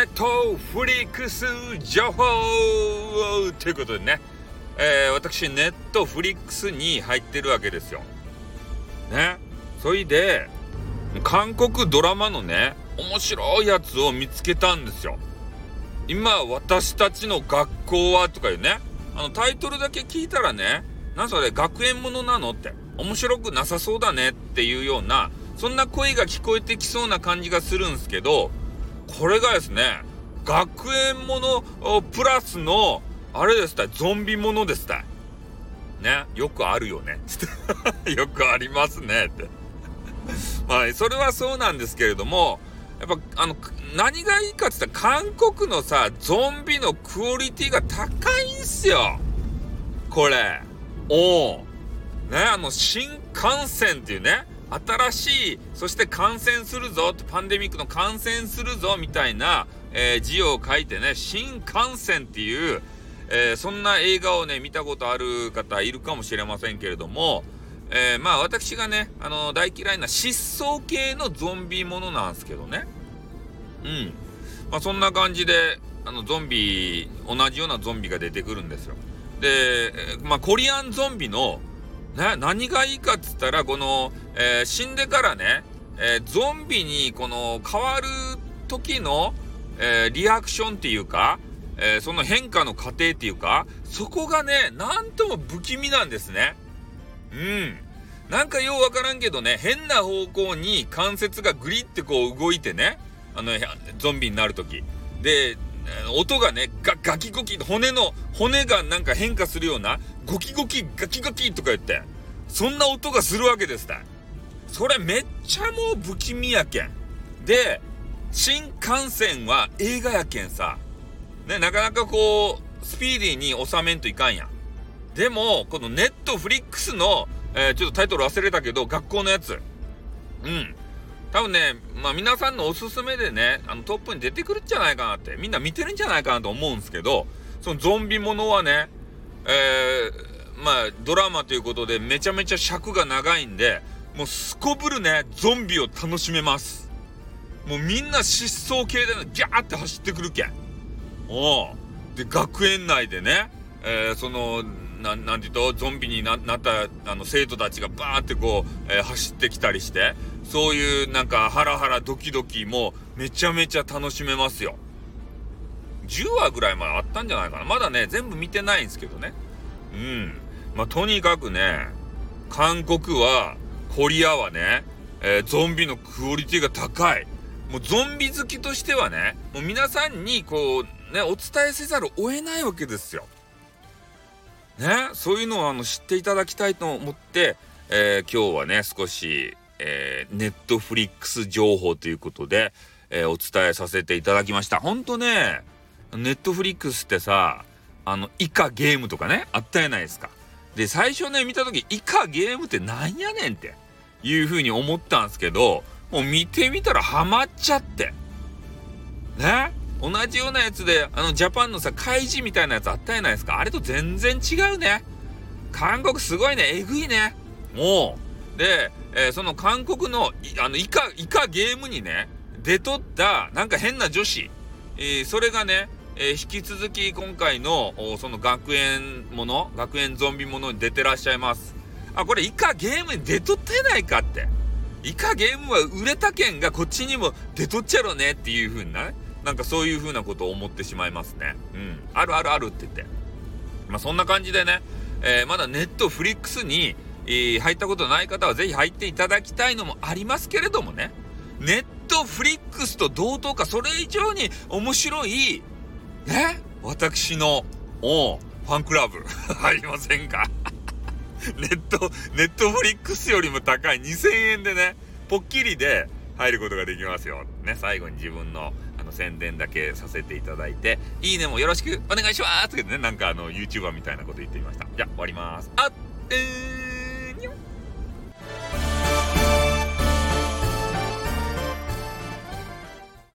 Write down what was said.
ネットフリックス情報ということでね、えー、私、ネットフリックスに入ってるわけですよ。ね。そいで、韓国ドラマのね、面白いやつを見つけたんですよ。今、私たちの学校はとかいうね、あのタイトルだけ聞いたらね、なんそれ学園ものなのって、面白くなさそうだねっていうような、そんな声が聞こえてきそうな感じがするんすけど、これがですね、学園ものプラスの、あれですたゾンビものですたね、よくあるよね。よくありますね。って。ま あ、それはそうなんですけれども、やっぱ、あの、何がいいかって言ったら、韓国のさ、ゾンビのクオリティが高いんすよ。これ。おお。ね、あの、新幹線っていうね、新しい、そして感染するぞ、パンデミックの感染するぞ、みたいな、えー、字を書いてね、新幹線っていう、えー、そんな映画をね、見たことある方いるかもしれませんけれども、えー、まあ私がね、あの大嫌いな失踪系のゾンビものなんですけどね。うん。まあそんな感じで、あのゾンビ、同じようなゾンビが出てくるんですよ。で、まあコリアンゾンビの、ね、何がいいかっつったら、この、えー、死んでからね、えー、ゾンビにこの変わる時の、えー、リアクションっていうか、えその変化の過程っていうか、そこがね、なんとも不気味なんですね。うん。なんかようわからんけどね、変な方向に関節がグリってこう動いてね、あの、ゾンビになるとき。で、音がね、ガガキゴキ、骨の、骨がなんか変化するような、ゴキゴキ、ガキゴキとか言って、そんな音がするわけですたそれめっちゃもう不気味やけん。で、新幹線は映画やけんさ、ね、なかなかこう、スピーディーに収めんといかんや。でも、このネットフリックスの、えー、ちょっとタイトル忘れたけど、学校のやつ。うん。多分ね、まあ皆さんのおすすめでね、あのトップに出てくるんじゃないかなって、みんな見てるんじゃないかなと思うんですけど、そのゾンビものはね、えー、まあドラマということでめちゃめちゃ尺が長いんで、もうすこぶるね、ゾンビを楽しめます。もうみんな失踪系で、ギャーって走ってくるけん。おで、学園内でね、えー、その、ななんていうと、ゾンビになったあの生徒たちがバーってこう、えー、走ってきたりして、そういうなんかハラハラドキドキもめちゃめちゃ楽しめますよ。10話ぐらいまであったんじゃないかな。まだね、全部見てないんですけどね。うん。まあ、とにかくね、韓国は、コリアはね、えー、ゾンビのクオリティが高い。もうゾンビ好きとしてはね、もう皆さんにこう、ね、お伝えせざるを得ないわけですよ。ね、そういうのをあの知っていただきたいと思って、えー、今日はね、少し、え、ネットフリックス情報ということで、えー、お伝えさせていただきました。ほんとね、ネットフリックスってさ、あの、イカゲームとかね、あったやないですか。で、最初ね、見た時、イカゲームってなんやねんっていう風に思ったんですけど、もう見てみたらハマっちゃって。ね同じようなやつで、あの、ジャパンのさ、怪事みたいなやつあったやないですか？あれと全然違うね。韓国すごいね。えぐいね。もう。で、えー、その韓国の、あの、イカ、イカゲームにね、出とった、なんか変な女子、えー、それがね、えー、引き続き今回の、その学園もの、学園ゾンビものに出てらっしゃいます。あ、これイカゲームに出とってないかって。イカゲームは売れた件がこっちにも出とっちゃろねっていう風なね。なんかそういう風なことを思ってしまいますね。うん。あるあるあるって言って。まあそんな感じでね、えー、まだネットフリックスに、えー、入ったことない方はぜひ入っていただきたいのもありますけれどもね、ネットフリックスと同等か、それ以上に面白い、ね、私の、おファンクラブ 入りませんか？ネット、ネットフリックスよりも高い2000円でね、ポッキリで入ることができますよ。ね、最後に自分のの宣伝だけさせていただいて、いいねもよろしくお願いしますってね、なんかあの YouTuber みたいなこと言ってみました。じゃあ終わります。あっ、えー